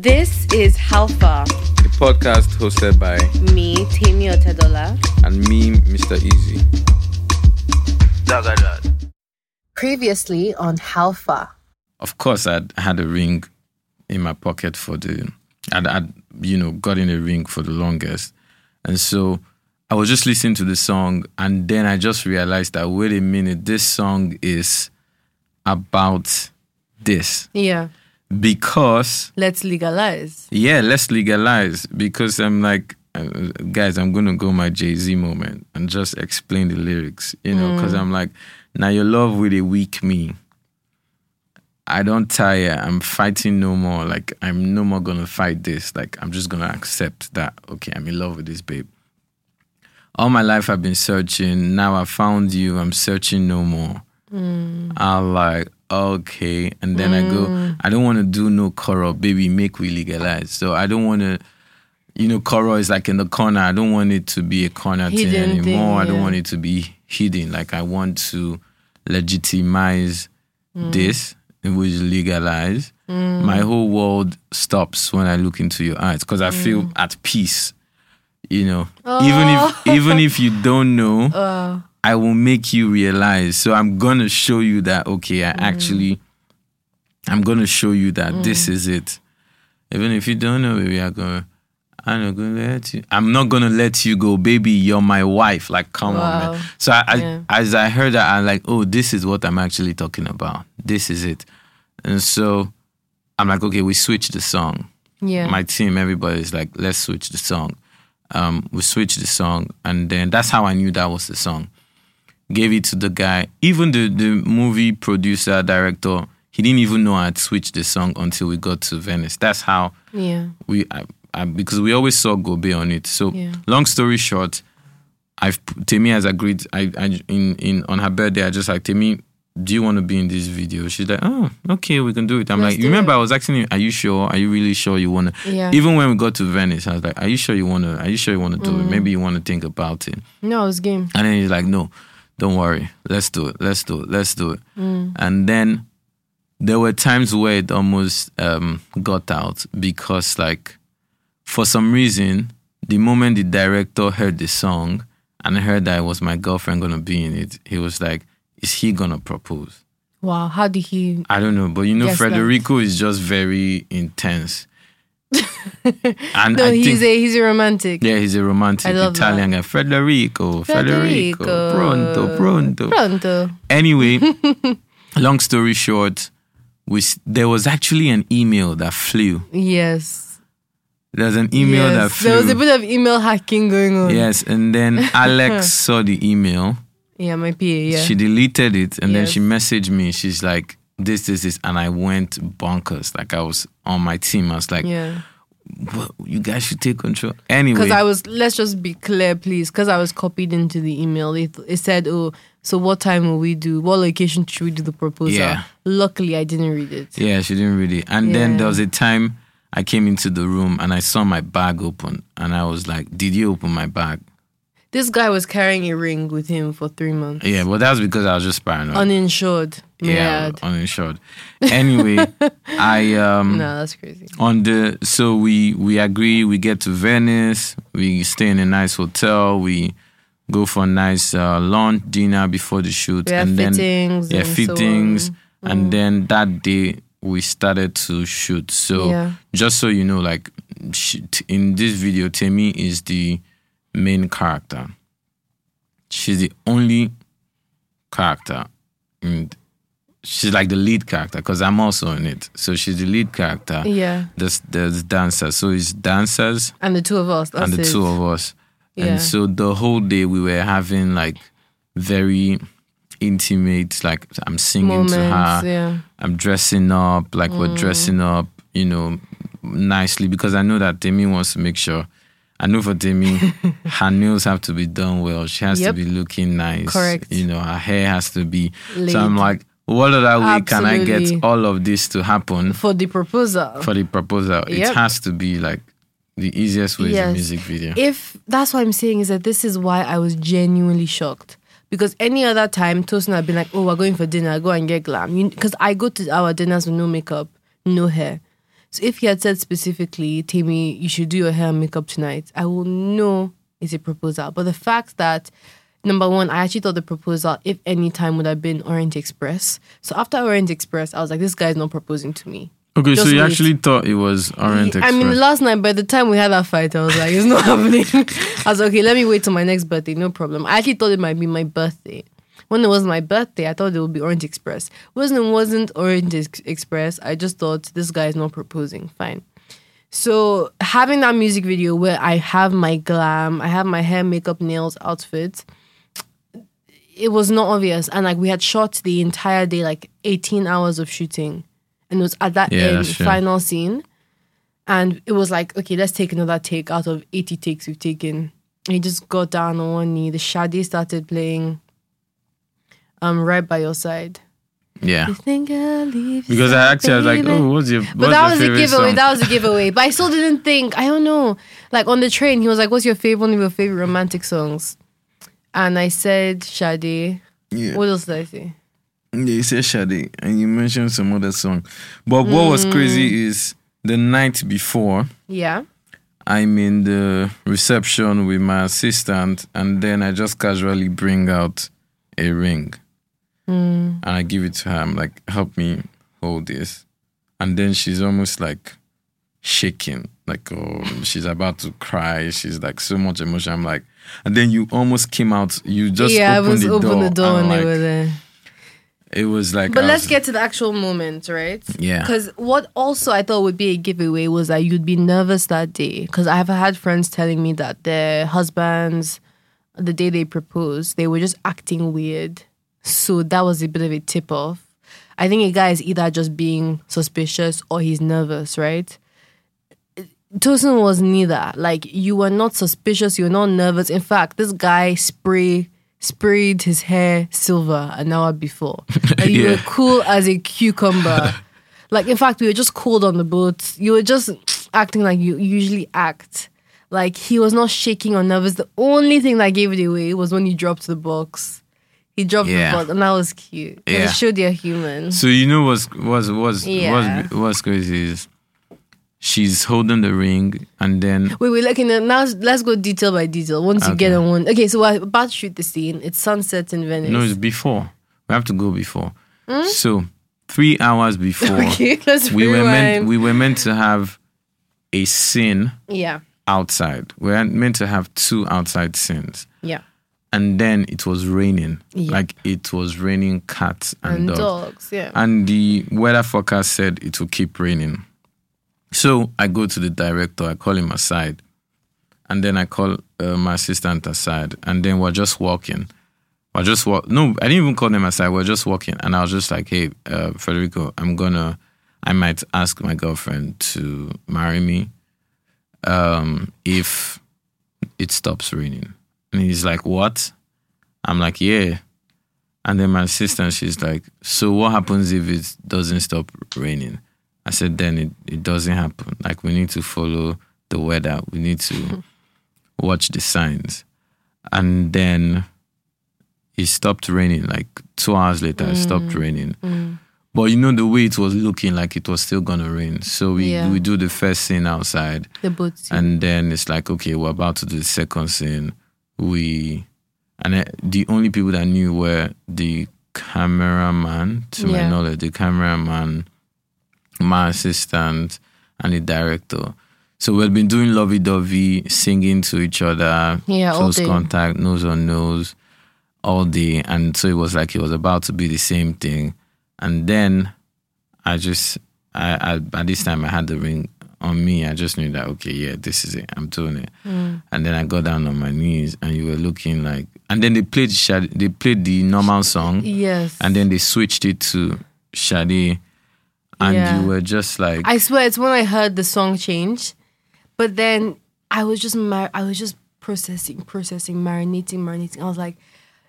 This is How Far. The podcast hosted by Me, Temi Otedola. and me, Mr. Eazi. Previously on How Far. Of course, I'd had a ring in my pocket for the, I'd, I'd, you know, gotten a ring for the longest. And so I was just listening to the song, and then I just realized that, wait a minute, this song is about this. Yeah. Because Let's legalize. Yeah, let's legalize because I'm like, uh, guys, I'm gonna go my Jay Z moment and just explain the lyrics, you know, because I'm like, now your love with a weak me. I don't tire. I'm fighting no more. Like I'm no more gonna fight this. Like I'm just gonna accept that. Okay, I'm in love with this babe. All my life I've been searching. Now I found you. I'm searching no more. I'm like, okay. And then I go, mm. I don't want to do no coral, baby, make we legalize. So I don't want to, you know, coral is like in the corner. I don't want it to be a corner thing anymore. thing, I don't want it to be hidden. Like I want to legitimize mm. this, which is legalize. Mm. My whole world stops when I look into your eyes because I feel at peace. You know, even if oh. even if you don't know, uh. I will make you realize. So I'm gonna show you that okay, I actually I'm gonna show you that this is it. Even if you don't know, baby, I'm gonna I'm not gonna let you. I'm not gonna let you go, baby. You're my wife. Like, come on, man. So I, I, as I heard that, I'm like, oh, this is what I'm actually talking about. This is it. And so I'm like, okay, we switch the song Yeah. my team, everybody's like, let's switch the song. Um, we switched the song, and then that's how I knew that was the song. Gave it to the guy. Even the the movie producer director, he didn't even know I'd switched the song until we got to Venice. That's how yeah. we I, I, because we always saw Gobe on it. So Yeah. long story short, I've Temi has agreed. I, I in in on her birthday, I just like Temi. Do you want to be in this video? She's like, oh, okay, we can do it. I'm Let's like, remember, it. I was asking you, are you sure? Are you really sure you want to? Yeah. Even when we got to Venice, I was like, are you sure you want to? Are you sure you want to do Mm. it? Maybe you want to think about it. No, it was game. And then he's like, no, don't worry. Let's do it. Let's do it. Let's do it. Mm. And then there were times where it almost um, got out because, like, for some reason, the moment the director heard the song and heard that it was my girlfriend to be in it, he was like, is he to propose? Wow. How did he? I don't know, but you know, Guess that. Federico is just very intense. and No, I he's think, a he's a romantic. yeah, he's a romantic Italian guy. Federico, Federico, pronto, pronto. Pronto. Anyway, long story short, we, there was actually an email that flew. Yes. There's an email that flew. There was a bit of email hacking going on. yes, and then Alex saw the email. Yeah, my PA. Yeah. She deleted it, and then she messaged me. She's like, "This, this, this," and I went bonkers. Like I was on my team. I was like, yeah. "What? You guys should take control." Anyway, Because I was, let's just be clear, please. Because I was copied into the email. It, it said, oh, so what time will we do? What location should we do the proposal? Yeah. Luckily, I didn't read it. yeah, she didn't really. And then there was a time I came into the room and I saw my bag open, and I was like, "Did you open my bag?" This guy was carrying a ring with him for three months. Yeah, but that was because I was just paranoid. Uninsured. yeah, Mad. uninsured. Anyway, I um No, that's crazy. on the so we we agree we get to Venice, we stay in a nice hotel, we go for a nice uh, lunch dinner before the shoot, and then fittings. yeah and so fittings, on. and then that day we started to shoot. So Yeah. just so you know, like in this video, Temi is the main character. She's the only character, and she's like the lead character because I'm also in it. So she's the lead character. Yeah. There's there's dancers, so it's dancers And the two of us. And the it. two of us. Yeah. And so the whole day we were having like very intimate, like I'm singing moments. to her, Yeah. I'm dressing up, like we're Mm. dressing up, you know, nicely because I know that Temi wants to make sure. I know for Temi, her nails have to be done well. She has Yep. to be looking nice. Correct. You know, her hair has to be. Laid. So I'm like, what other way can I get all of this to happen For the proposal. for the proposal? It has to be like the easiest way is a music video. if that's what I'm saying is that this is why I was genuinely shocked. Because any other time, Tosin had been like, "Oh, we're going for dinner. Go and get glam." Because I go to our dinners with no makeup, no hair. So if he had said specifically, Tammy, you should do your hair and makeup tonight, I will know it's a proposal. But the fact that number one, I actually thought the proposal, if any time, would have been Orient Express. So after Orient Express, I was like, this guy's not proposing to me. Okay, so Just you wait. actually thought it was Orient Express. I mean, last night, by the time we had that fight, I was like, it's not happening. I was like, okay, let me wait till my next birthday, no problem. I actually thought it might be my birthday. When it was my birthday, I thought it would be Orange Express. Wasn't it wasn't Orange Ex- Express. I just thought this guy is not proposing. Fine. So having that music video where I have my glam, I have my hair, makeup, nails, outfit, it was not obvious. And like we had shot the entire day, like 18 hours of shooting. And it was at that Yeah, end, final scene. And it was like, okay, let's take another take out of 80 takes we've taken. And he just got down on one knee. The Sade started playing um right by your side. yeah. You think I'll leave you Because I actually was like, baby? oh, what's your But that your was a giveaway. song? That was a giveaway. But I still didn't think. I don't know. Like on the train, he was like, "What's your favorite one of your favorite romantic songs?" And I said Sade. yeah. What else did I say? Yeah, you said Sade, and you mentioned some other song. But what was Mm. crazy is the night before, Yeah. I'm in the reception with my assistant, and then I just casually bring out a ring. Mm. And I give it to her. I'm like, help me hold this. And then she's almost like shaking, like, oh, she's about to cry. She's like, so much emotion. I'm like, and then you almost came out, you just yeah, I was the open door. the door and when like, they were there. It was like, But I let's get to the actual moment, right? Yeah. Because what also I thought would be a giveaway was that you'd be nervous that day. Because I have had friends telling me that their husbands, the day they proposed, they were just acting weird. So that was a bit of a tip off. I think a guy is either just being suspicious or he's nervous, right? Tosin was neither. Like you were not suspicious, you were not nervous. In fact, this guy spray sprayed his hair silver an hour before. You Yeah. were cool as a cucumber. like in fact, we were just cold on the boat. You were just acting like you usually act. Like he was not shaking or nervous. The only thing that gave it away was when you dropped the box. He dropped Yeah. the ball, and that was cute. Yeah. It showed you're human. So you know what's what's what's Yeah. what's crazy is she's holding the ring and then Wait, wait, okay, now now let's go detail by detail. Once you get Okay. on one. Okay, so we're about to shoot the scene. It's sunset in Venice. no, it's before. We have to go before. Hmm? So three hours before okay, let's we were meant we were meant to have a scene yeah, outside. We were meant to have two outside scenes. yeah. And then it was raining. Yeah. Like it was raining cats and, And dogs. dogs, yeah. And the weather forecast said it will keep raining. So I go to the director, I call him aside, and then I call uh, my assistant aside, and then we're just walking. We're just walk. No, I didn't even call them aside. We're just walking, and I was just like, "Hey, uh, Federico, I'm gonna, I might ask my girlfriend to marry me, um, if it stops raining." And he's like, "What?" I'm like, "Yeah." And then my sister, she's like, So what happens if it doesn't stop raining? I said, Then it, it doesn't happen. Like, we need to follow the weather, we need to watch the signs. And then it stopped raining. Like, two hours later, it stopped mm, raining. Mm. But you know, the way it was looking like it was still gonna rain. So we, Yeah. we do the first scene outside. The boat scene. And then it's like, okay, we're about to do the second scene. We, and uh, the only people that knew were the cameraman, to my knowledge, the cameraman, my assistant, and the director. So we've been doing lovey dovey, singing to each other, Yeah, all close contact, nose on nose, all day. And so it was like it was about to be the same thing. And then I just, I, I at this time I had the ring on me. I just knew that okay, yeah, this is it. I'm doing it. Mm. And then I got down on my knees, and you were looking like. And then they played they played the normal song, yes. and then they switched it to Sade, and Yeah. you were just like, I swear it's when I heard the song change, but then I was just mar- I was just processing, processing, marinating, marinating. I was like,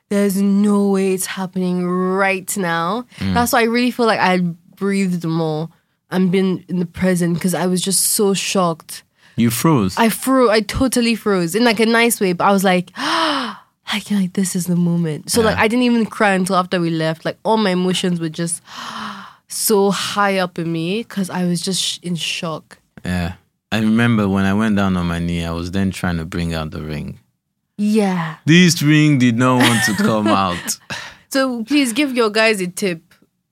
"There's no way it's happening right now." That's why I really feel like I breathed more and been in the present because I was just so shocked. you froze. I froze. I totally froze in like a nice way, but I was like, like, like this is the moment. So like I didn't even cry until after we left. Like all my emotions were just so high up in me because I was just sh- in shock. Yeah. I remember when I went down on my knee, I was then trying to bring out the ring. Yeah. This ring did not want to come out. So please give your guys a tip.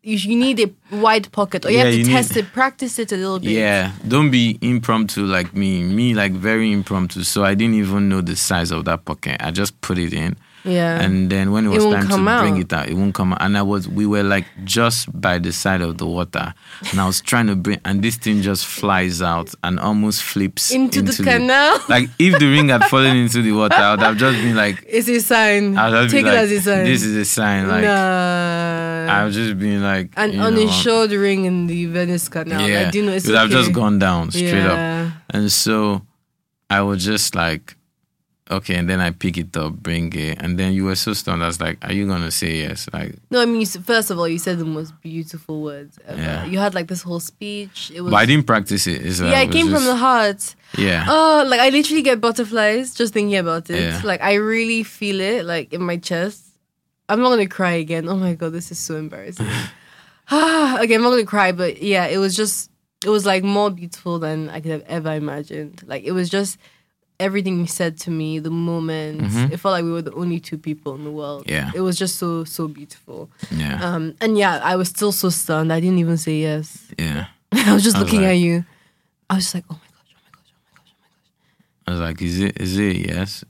You, you need a wide pocket, or you have to you need- test it, practice it a little bit. Yeah, don't be impromptu like me. Me, like very impromptu. So I didn't even know the size of that pocket. I just put it in. Yeah. And then when it It was won't time to come bring it out, it won't come out. And I was, we were like just by the side of the water, and I was trying to bring, and this thing just flies out and almost flips Into the canal? Like if the ring had fallen into the water, I would have just been like, it's a sign. I would have Take been it like, as a sign. This is a sign. Like nah. I was just being like, An know, uninsured ring in the Venice Canal. yeah, Like, you know it's it would have just gone down straight up. And so I was just like, okay. And then I pick it up, bring it. And then you were so stunned. I was like, are you to say yes? Like, No, I mean, you, first of all, you said the most beautiful words ever. Yeah. You had like this whole speech. It was. but I didn't practice it. Yeah, it was came from the heart. Yeah. Oh, like I literally get butterflies just thinking about it. Yeah. Like I really feel it, like in my chest. I'm not gonna cry again. Oh my god, this is so embarrassing. Okay, I'm not gonna cry, but yeah, it was just, it was like more beautiful than I could have ever imagined. Like it was just everything you said to me, the moment. It felt like we were the only two people in the world. Mm-hmm. Yeah. it was just so so beautiful. Yeah. Um, and yeah, I was still so stunned. I didn't even say yes. yeah. I was just I was looking like- at you. I was just like, oh my gosh, oh my gosh, oh my gosh, oh my gosh. I was like, is it, is it yes?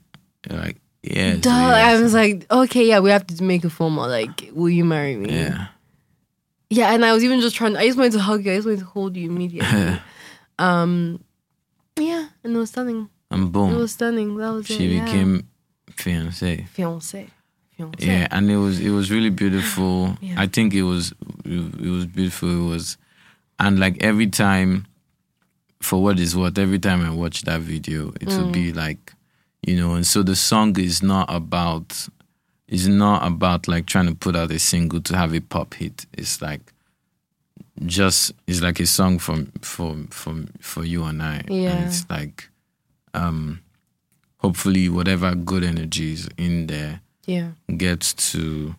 You're like, yeah. Duh, I was like, okay, yeah, we have to make a formal. Like, will you marry me? yeah. Yeah, and I was even just trying. I just wanted to hug you. I just wanted to hold you immediately. um, yeah, and it was stunning. And boom. It was stunning. That was she it. yeah. became fiance. fiance. Fiance. Yeah, and it was it was really beautiful. Yeah. I think it was it was beautiful. It was, and like every time, for what is what, every time I watch that video, it would be mm. like, you know. And so the song is not about, is not about like trying to put out a single to have a pop hit. It's like, just it's like a song for for for for you and I. Yeah. And it's like, um, hopefully whatever good energy is in there Yeah. gets to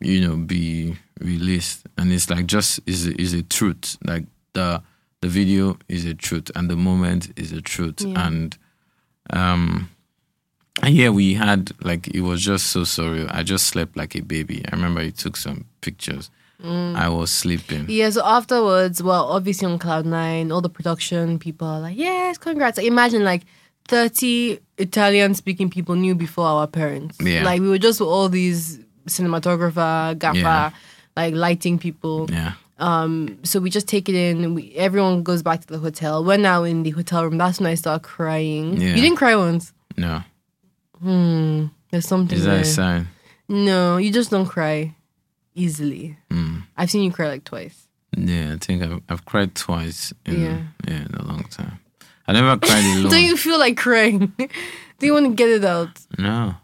you know be released. And it's like just is is a truth. Like the the video is a truth and the moment is a truth. Yeah. and um and yeah we had like it was just so surreal. I just slept like a baby. I remember he took some pictures i was sleeping Yeah, so afterwards, well, obviously on Cloud9, all the production people are like, yes, congrats. Like, imagine like 30 Italian speaking people knew before our parents. Yeah. Like, we were just with all these cinematographer, gaffer, Yeah. like lighting people. yeah Um, so we just take it in. We, everyone goes back to the hotel. We're now in the hotel room. That's when I start crying. Yeah. You didn't cry once. no Hmm. There's something is that there. a sign No, you just don't cry easily. mm. I've seen you cry like twice. yeah i think i've, I've cried twice in, Yeah. yeah in a long time i never cried alone Don't you feel like crying? Do you want to get it out? no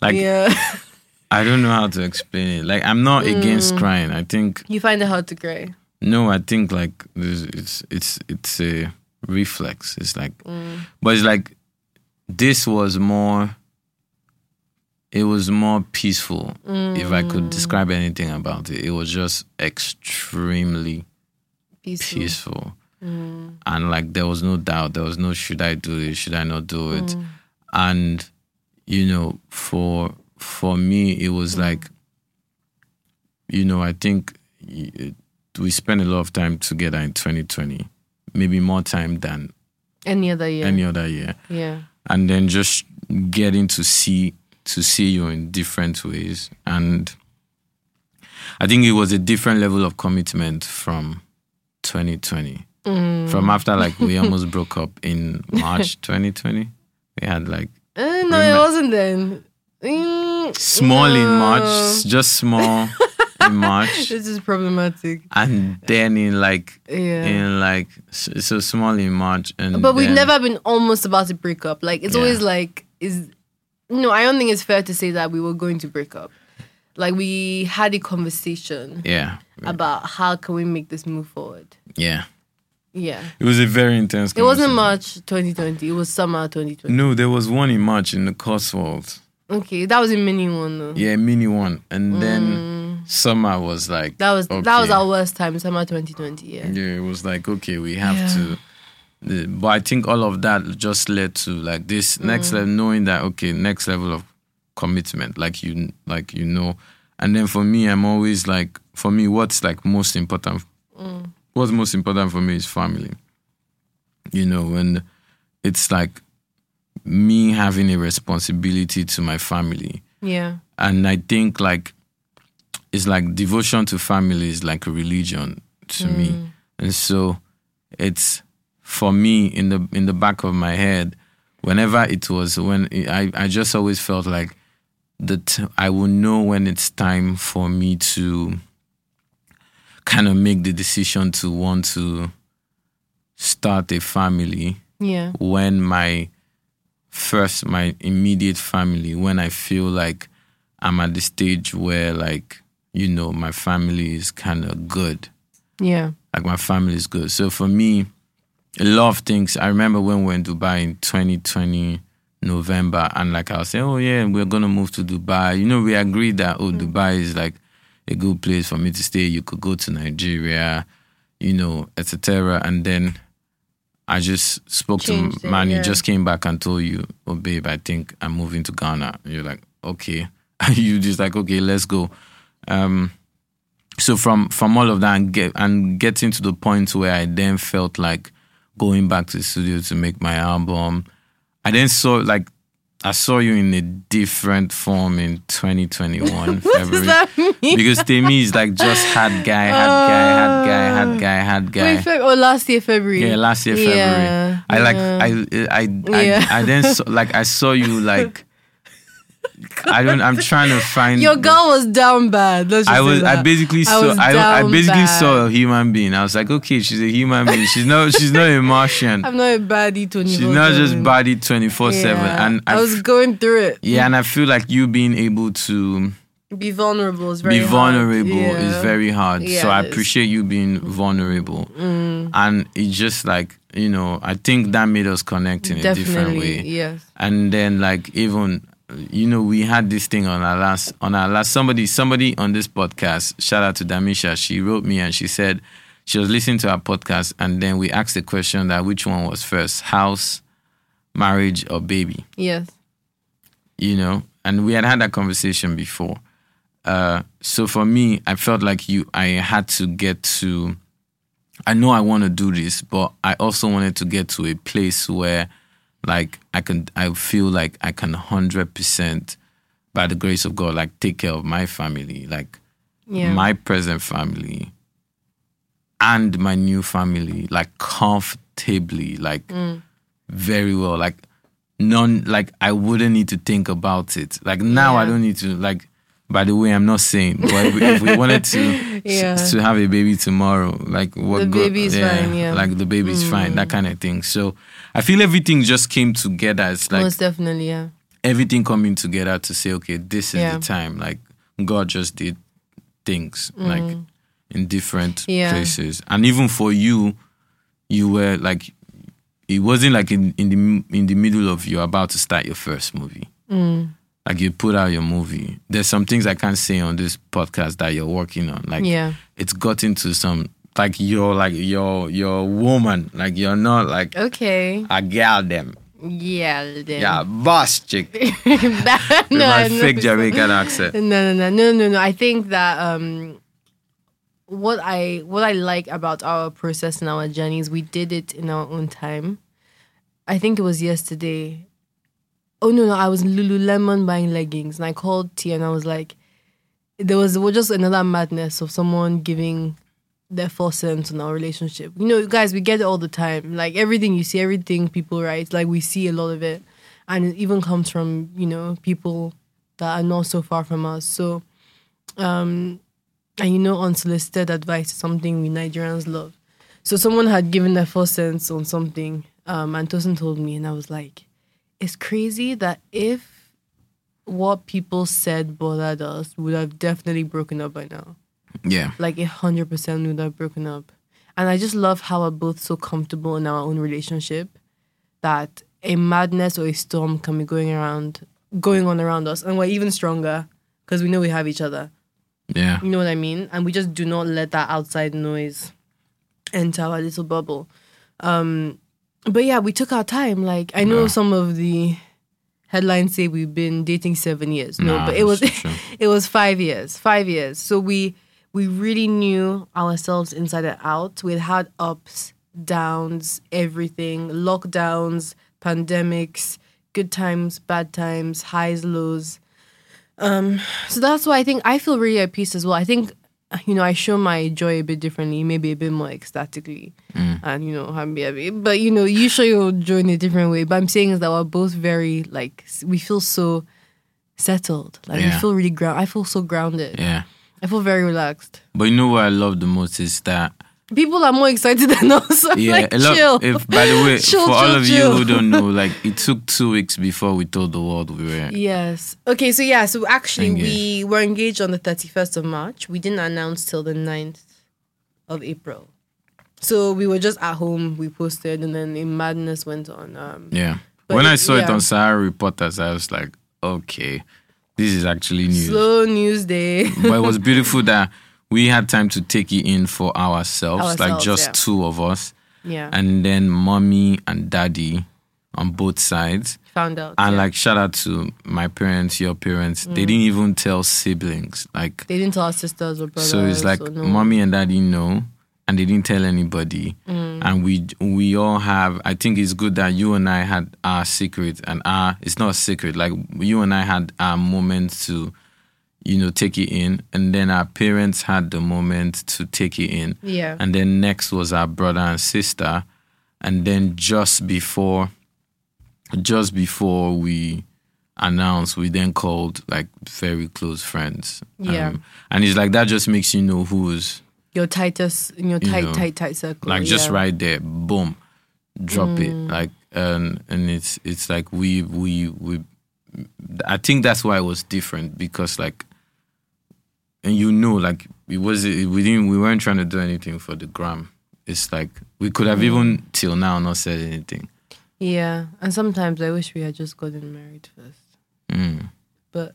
like yeah. I don't know how to explain it. Like I'm not against Mm. crying. I think you find it hard to cry. no. I think like it's it's it's a reflex. It's like, Mm. but it's like this was more. It was more peaceful. If I Mm. could describe anything about it, it was just extremely Peaceful. peaceful, mm. and like there was no doubt. There was no should I do it? Should I not do it? Mm. And you know, for for me, it was mm. like, you know, I think we spent a lot of time together in 2020, maybe more time than Any other year. any other year, yeah. and then just getting to see to see you in different ways, and I think it was a different level of commitment from 2020. Mm. From after like we almost broke up in March 2020, we had like Uh, no, it wasn't then. Mm, small in. March, just small in March, This is problematic. and then in like Yeah. in like s- so small in March, and but we've never been almost about to break up. Like it's Yeah. always like is no, I don't think it's fair to say that we were going to break up. Like we had a conversation yeah about how can we make this move forward. yeah. Yeah. It was a very intense. It wasn't. March 2020. It was summer 2020. No, there was one in March in the Cotswolds. Okay, that was a mini one though. Yeah, mini one, and Mm. then summer was like That was that was our worst time, summer 2020. Yeah. Yeah, it was like okay, we have Yeah. to. But I think all of that just led to like this Mm. next level, knowing that okay, next level of commitment, like you, like you know. And then for me, I'm always like, for me, what's like most important, Mm. what's most important for me is family. You know, and it's like me having a responsibility to my family Yeah. and I think like it's like devotion to family is like a religion to me, and so it's for me in the in the back of my head. Whenever it was when I I just always felt like that I will know when it's time for me to kind of make the decision to want to start a family Yeah. when my first my immediate family when i feel like i'm at the stage where like you know my family is kind of good Yeah. like my family is good so for me a lot of things i remember when we were in dubai in 2020 november and like i was saying oh yeah we're gonna move to dubai you know we agreed that oh dubai is like a good place for me to stay you could go to nigeria you know etc and then I just spoke Changed to it, man. He yeah. just came back and told you, "Oh, babe, I think I'm moving to Ghana." And you're like, "Okay." you just like, "Okay, let's go." Um, so from from all of that and get and getting to the point where I then felt like going back to the studio to make my album, I then saw like I saw you in a different form in 2021 What February does that mean? because to me it's like just had guy, had guy, had guy, had oh. guy, had guy. Wait, Feb- oh, last year February. Yeah, last year February. Yeah, I like yeah. I I I, Yeah. I then saw, like I saw you like I don't I'm trying to find Your girl was down bad. I was I basically saw was I, I basically bad. saw a human being. I was like, okay, she's a human being. She's not she's not a Martian. I'm not a baddie 24 She's not just body twenty four seven. And I, I was f- going through it. yeah, and I feel like you being able to Be vulnerable is very be hard. vulnerable is Yeah. very hard. Yeah, so I appreciate you being vulnerable. Mm. And it's just like, you know, I think that made us connect in a different way. yes. And then like even you know, we had this thing on our last on our last somebody somebody on this podcast, shout out to Damisha, she wrote me and she said she was listening to our podcast and then we asked the question that which one was first, house, marriage or baby Yes. you know, and we had had that conversation before. Uh, so for me, I felt like you, I had to get to. I know I want to do this, but I also wanted to get to a place where, like, I can, I feel like I can hundred percent, by the grace of God, like take care of my family, like Yeah. my present family, and my new family, like comfortably, like Mm. very well, like none like I wouldn't need to think about it. Like now I don't need to like by the way, I'm not saying, but if we, if we wanted to Yeah. to have a baby tomorrow, like what The go- baby's fine, yeah. Mm. like the baby's fine, that kind of thing. So I feel everything just came together. It's like Most definitely, yeah. everything coming together to say, okay, this is Yeah. the time. Like God just did things like in different Mm. Yeah. places, and even for you, you were like, it wasn't like in, in the in the middle of you about to start your first movie. Mm. Like you put out your movie. There's some things I can't say on this podcast that you're working on. Like Yeah. it's gotten to some like you're like you're you're a woman. Like you're not like Okay. a girl them. Yeah. Then. Yeah, boss chick. That- With no, my no, fake it's- Jamaican accent. No, no, no, no, no, no. I think that um, what I what I like about our process and our journeys, we did it in our own time. I think it was yesterday. Oh no, no, I was in Lululemon buying leggings, and I called T, and I was like, there was, was just another madness of someone giving their four cents on our relationship. You know, guys, we get it all the time. Like everything you see, everything people write, like we see a lot of it, and it even comes from you know people that are not so far from us. So, um, and you know, unsolicited advice is something we Nigerians love. So someone had given their four cents on something, um, and Tosin told me, and I was like, it's crazy that if what people said bothered us, would have definitely broken up by now Yeah. like a hundred percent would have broken up. And I just love how we're both so comfortable in our own relationship that a madness or a storm can be going around, going on around us, and we're even stronger because we know we have each other. Yeah. You know what I mean? And we just do not let that outside noise enter our little bubble. Um, but yeah, we took our time. Like I know Yeah. some of the headlines say we've been dating seven years. No, Nah, but it was it was five years. Five years. So we we really knew ourselves inside and out. We had ups, downs, everything, lockdowns, pandemics, good times, bad times, highs, lows. Um, so that's why I think I feel really at peace as well. I think you know I show my joy a bit differently, maybe a bit more ecstatically, mm. and you know happy, happy. But you know you show your joy in a different way. But I'm saying is that we're both very like we feel so settled. Like we feel really ground. I feel so grounded. Yeah. I feel very relaxed. But you know what I love the most is that People are more excited than us. I'm yeah, like, a lot. chill. If by the way, Chill, for all of chill. you who don't know, like it took two weeks before we told the world we were. Yes. Okay, so yeah, so actually we were engaged on the 31st of March. We didn't announce till the 9th of April. So we were just at home, we posted, and then in madness went on. Um, Yeah. When I it- saw it on Sahara Reporters, I was like, okay, this is actually news. Slow news day. but it was beautiful that we had time to take it in for ourselves, like just yeah. two of us, yeah. and then mommy and daddy on both sides. Found out. And yeah. like shout out to my parents, your parents. They mm. didn't even tell siblings. Like they didn't tell our sisters or brothers. so it's like no. mommy and daddy know and they didn't tell anybody. Mm. And we we all have I think it's good that you and I had our secret and our it's not a secret, like you and I had our moment to you know take it in and then our parents had the moment to take it in. Yeah. And then next was our brother and sister. And then just before just before we announced, we then called like very close friends. Um, Yeah. and it's like that just makes you know who's your tightest, in your You tight, know, tight, tight circle. like just yeah. Mm. right there, boom, drop it. Like and and it's it's like we we we I think that's why it was different because like and you know like it was we didn't we weren't trying to do anything for the gram. It's like we could Mm. have even till now not said anything. Yeah. And sometimes I wish we had just gotten married first. Mm. but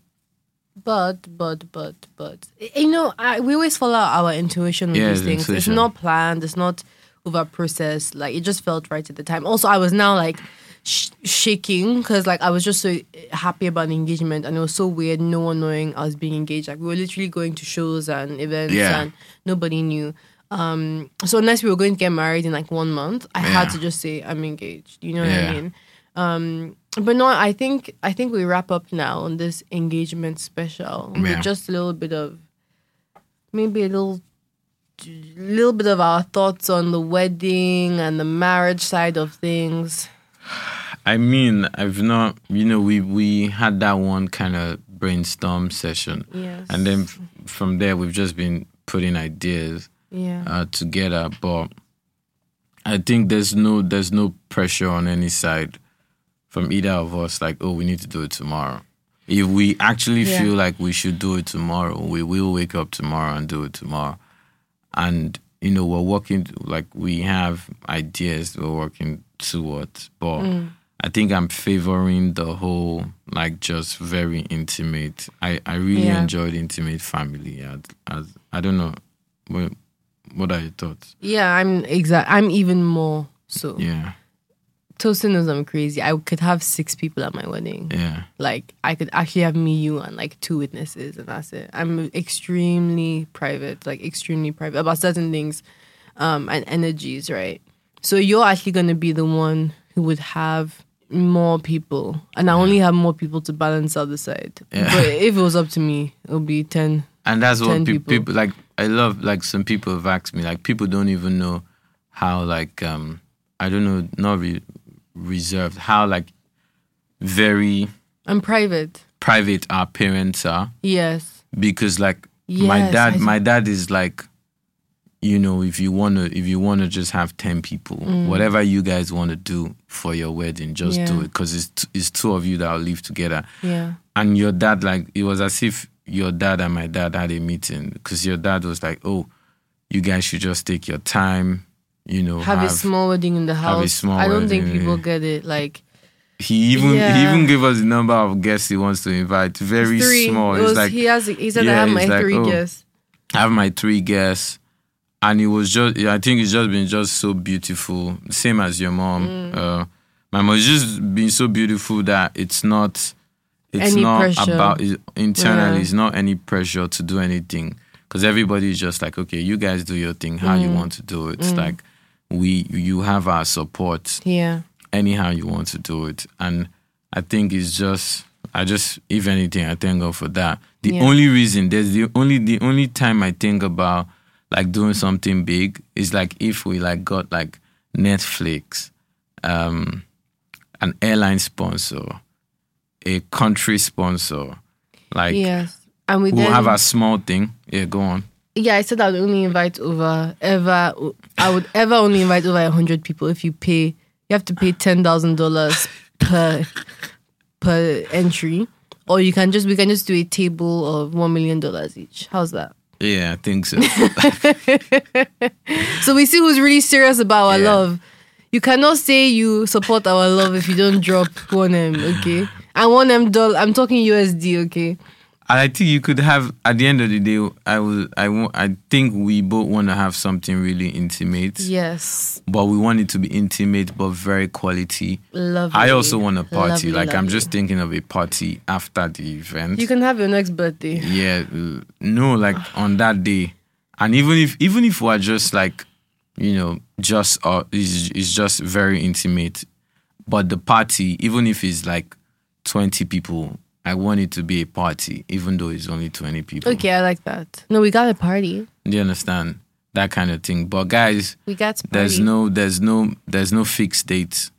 but but but but you know I, we always follow our intuition with Yeah, these the things it's not planned it's not over processed like it just felt right at the time also i was now like sh- shaking because like i was just so happy about the engagement and it was so weird no one knowing i was being engaged like we were literally going to shows and events Yeah. and nobody knew um so unless we were going to get married in like one month i had to just say i'm engaged you know what Yeah. i mean um but no i think i think we wrap up now on this engagement special Yeah. with just a little bit of maybe a little little bit of our thoughts on the wedding and the marriage side of things I mean, I've not, you know, we we had that one kind of brainstorm session, yes and then f- from there we've just been putting ideas yeah uh, together. But I think there's no there's no pressure on any side from either of us. Like, oh, we need to do it tomorrow. If we actually Yeah. feel like we should do it tomorrow, we will wake up tomorrow and do it tomorrow. And you know, we're working like we have ideas we're working towards, but. Mm. I think I'm favoring the whole like just very intimate. I I really Yeah. enjoyed intimate family. As, as I don't know, what what are your thoughts? yeah i'm exact i'm even more so Yeah, tosin knows i'm crazy i could have six people at my wedding yeah, like I could actually have me, you, and like two witnesses, and that's it. I'm extremely private, like extremely private about certain things, um, and energies, right? So you're actually gonna be the one who would have more people, and I only have more people to balance out the side. Yeah. But if it was up to me, it would be ten. and that's what pe- people. people like. I love like some people have asked me like people don't even know how like um I don't know not re- reserved how like very I'm private. private our parents are Yes. because like my dad my dad is like you know if you want to if you want to just have 10 people whatever you guys want to do for your wedding just do Mm. It because it's, t- it's two of you that will live together Yeah. and your dad like it was as if your dad and my dad had a meeting because your dad was like oh you guys should just take your time you know Have, a small wedding in the have a house. I don't think people get it. Like he even he even gave us the number of guests he wants to invite very three. small It it's like he has. He said I yeah, have it's my like, three oh. guests. have my three guests, and it was just I think it's just been just so beautiful. Same as your mom. Mm. Uh, my mom has just been so beautiful that it's not it's Any not pressure. about it, internally. Yeah. It's not any pressure to do anything because everybody is just like okay, you guys do your thing how Mm. you want to do it. It's like we you have our support Yeah. anyhow you want to do it. And I think it's just I just if anything, I thank God for that. The Yeah. only reason there's the only the only time I think about like doing something big is like if we like got like Netflix, um, an airline sponsor, a country sponsor. Like Yes. And we we'll then, have a small thing. Yeah, go on. yeah, I said I would only invite over ever. I would ever only invite over hundred people if you pay. You have to pay ten thousand dollars per per entry, or you can just we can just do a table of one million dollars each. How's that? Yeah, I think so. So we see who's really serious about our Yeah. love. You cannot say you support our love if you don't drop one M, okay? And one M dollar. I'm talking USD, okay? And I think you could have at the end of the day. I will. I want. I think we both want to have something really intimate, Yes, but we want it to be intimate but very quality. lovely. I also want a party. Lovely, like I'm just thinking of a party after the event. You can have your next birthday. yeah, no, like on that day, and even if even if we're just like, you know, just uh, is is just very intimate, but the party, even if it's like twenty people, I want it to be a party, even though it's only twenty people. Okay, I like that. No, we got a party. Do you understand that kind of thing? But guys, We got there's no, there's no, there's no fixed dates.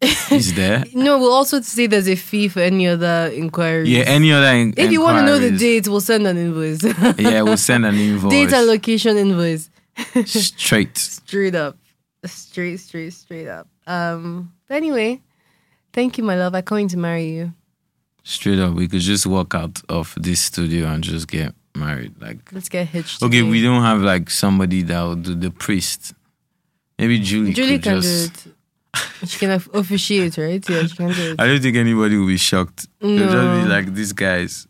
Is there? No, we'll also say there's a fee for any other inquiries. Yeah, any other? En- If you want to know the date, we'll send an invoice. yeah, we'll send an invoice. Date and location invoice. straight. Straight up. Straight, straight, straight up. Um. But anyway, thank you, my love. I can't wait to marry you. Straight up, we could just walk out of this studio and just get married. Like, Let's get hitched. okay, we don't have like somebody that will do the priest. Maybe Julie. Julie can just, do it. She can officiate, right? Yeah, she can do it. I don't think anybody will be shocked. They'll just be like, these guys.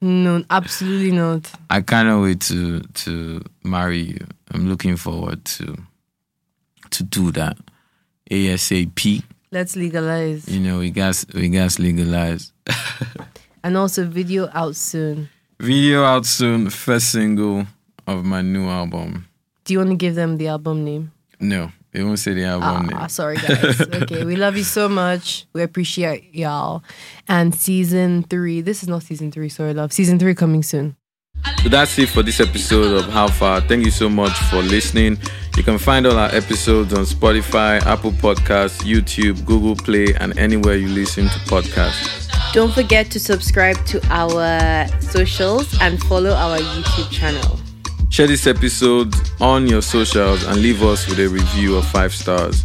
No, absolutely not. I cannot wait to to marry you. I'm looking forward to to do that ASAP. Let's legalize. You know, we got we got legalized. And also video out soon. Video out soon. First single of my new album. Do you want to give them the album name? No, it won't say the album Ah, name. sorry guys. okay, we love you so much. We appreciate y'all. And season three. This is not season three. Sorry, love. Season three coming soon. So that's it for this episode of How Far. Thank you so much for listening. You can find all our episodes on Spotify, Apple Podcasts, YouTube, Google Play, and anywhere you listen to podcasts. Don't forget to subscribe to our socials and follow our YouTube channel. Share this episode on your socials and leave us with a review of five stars.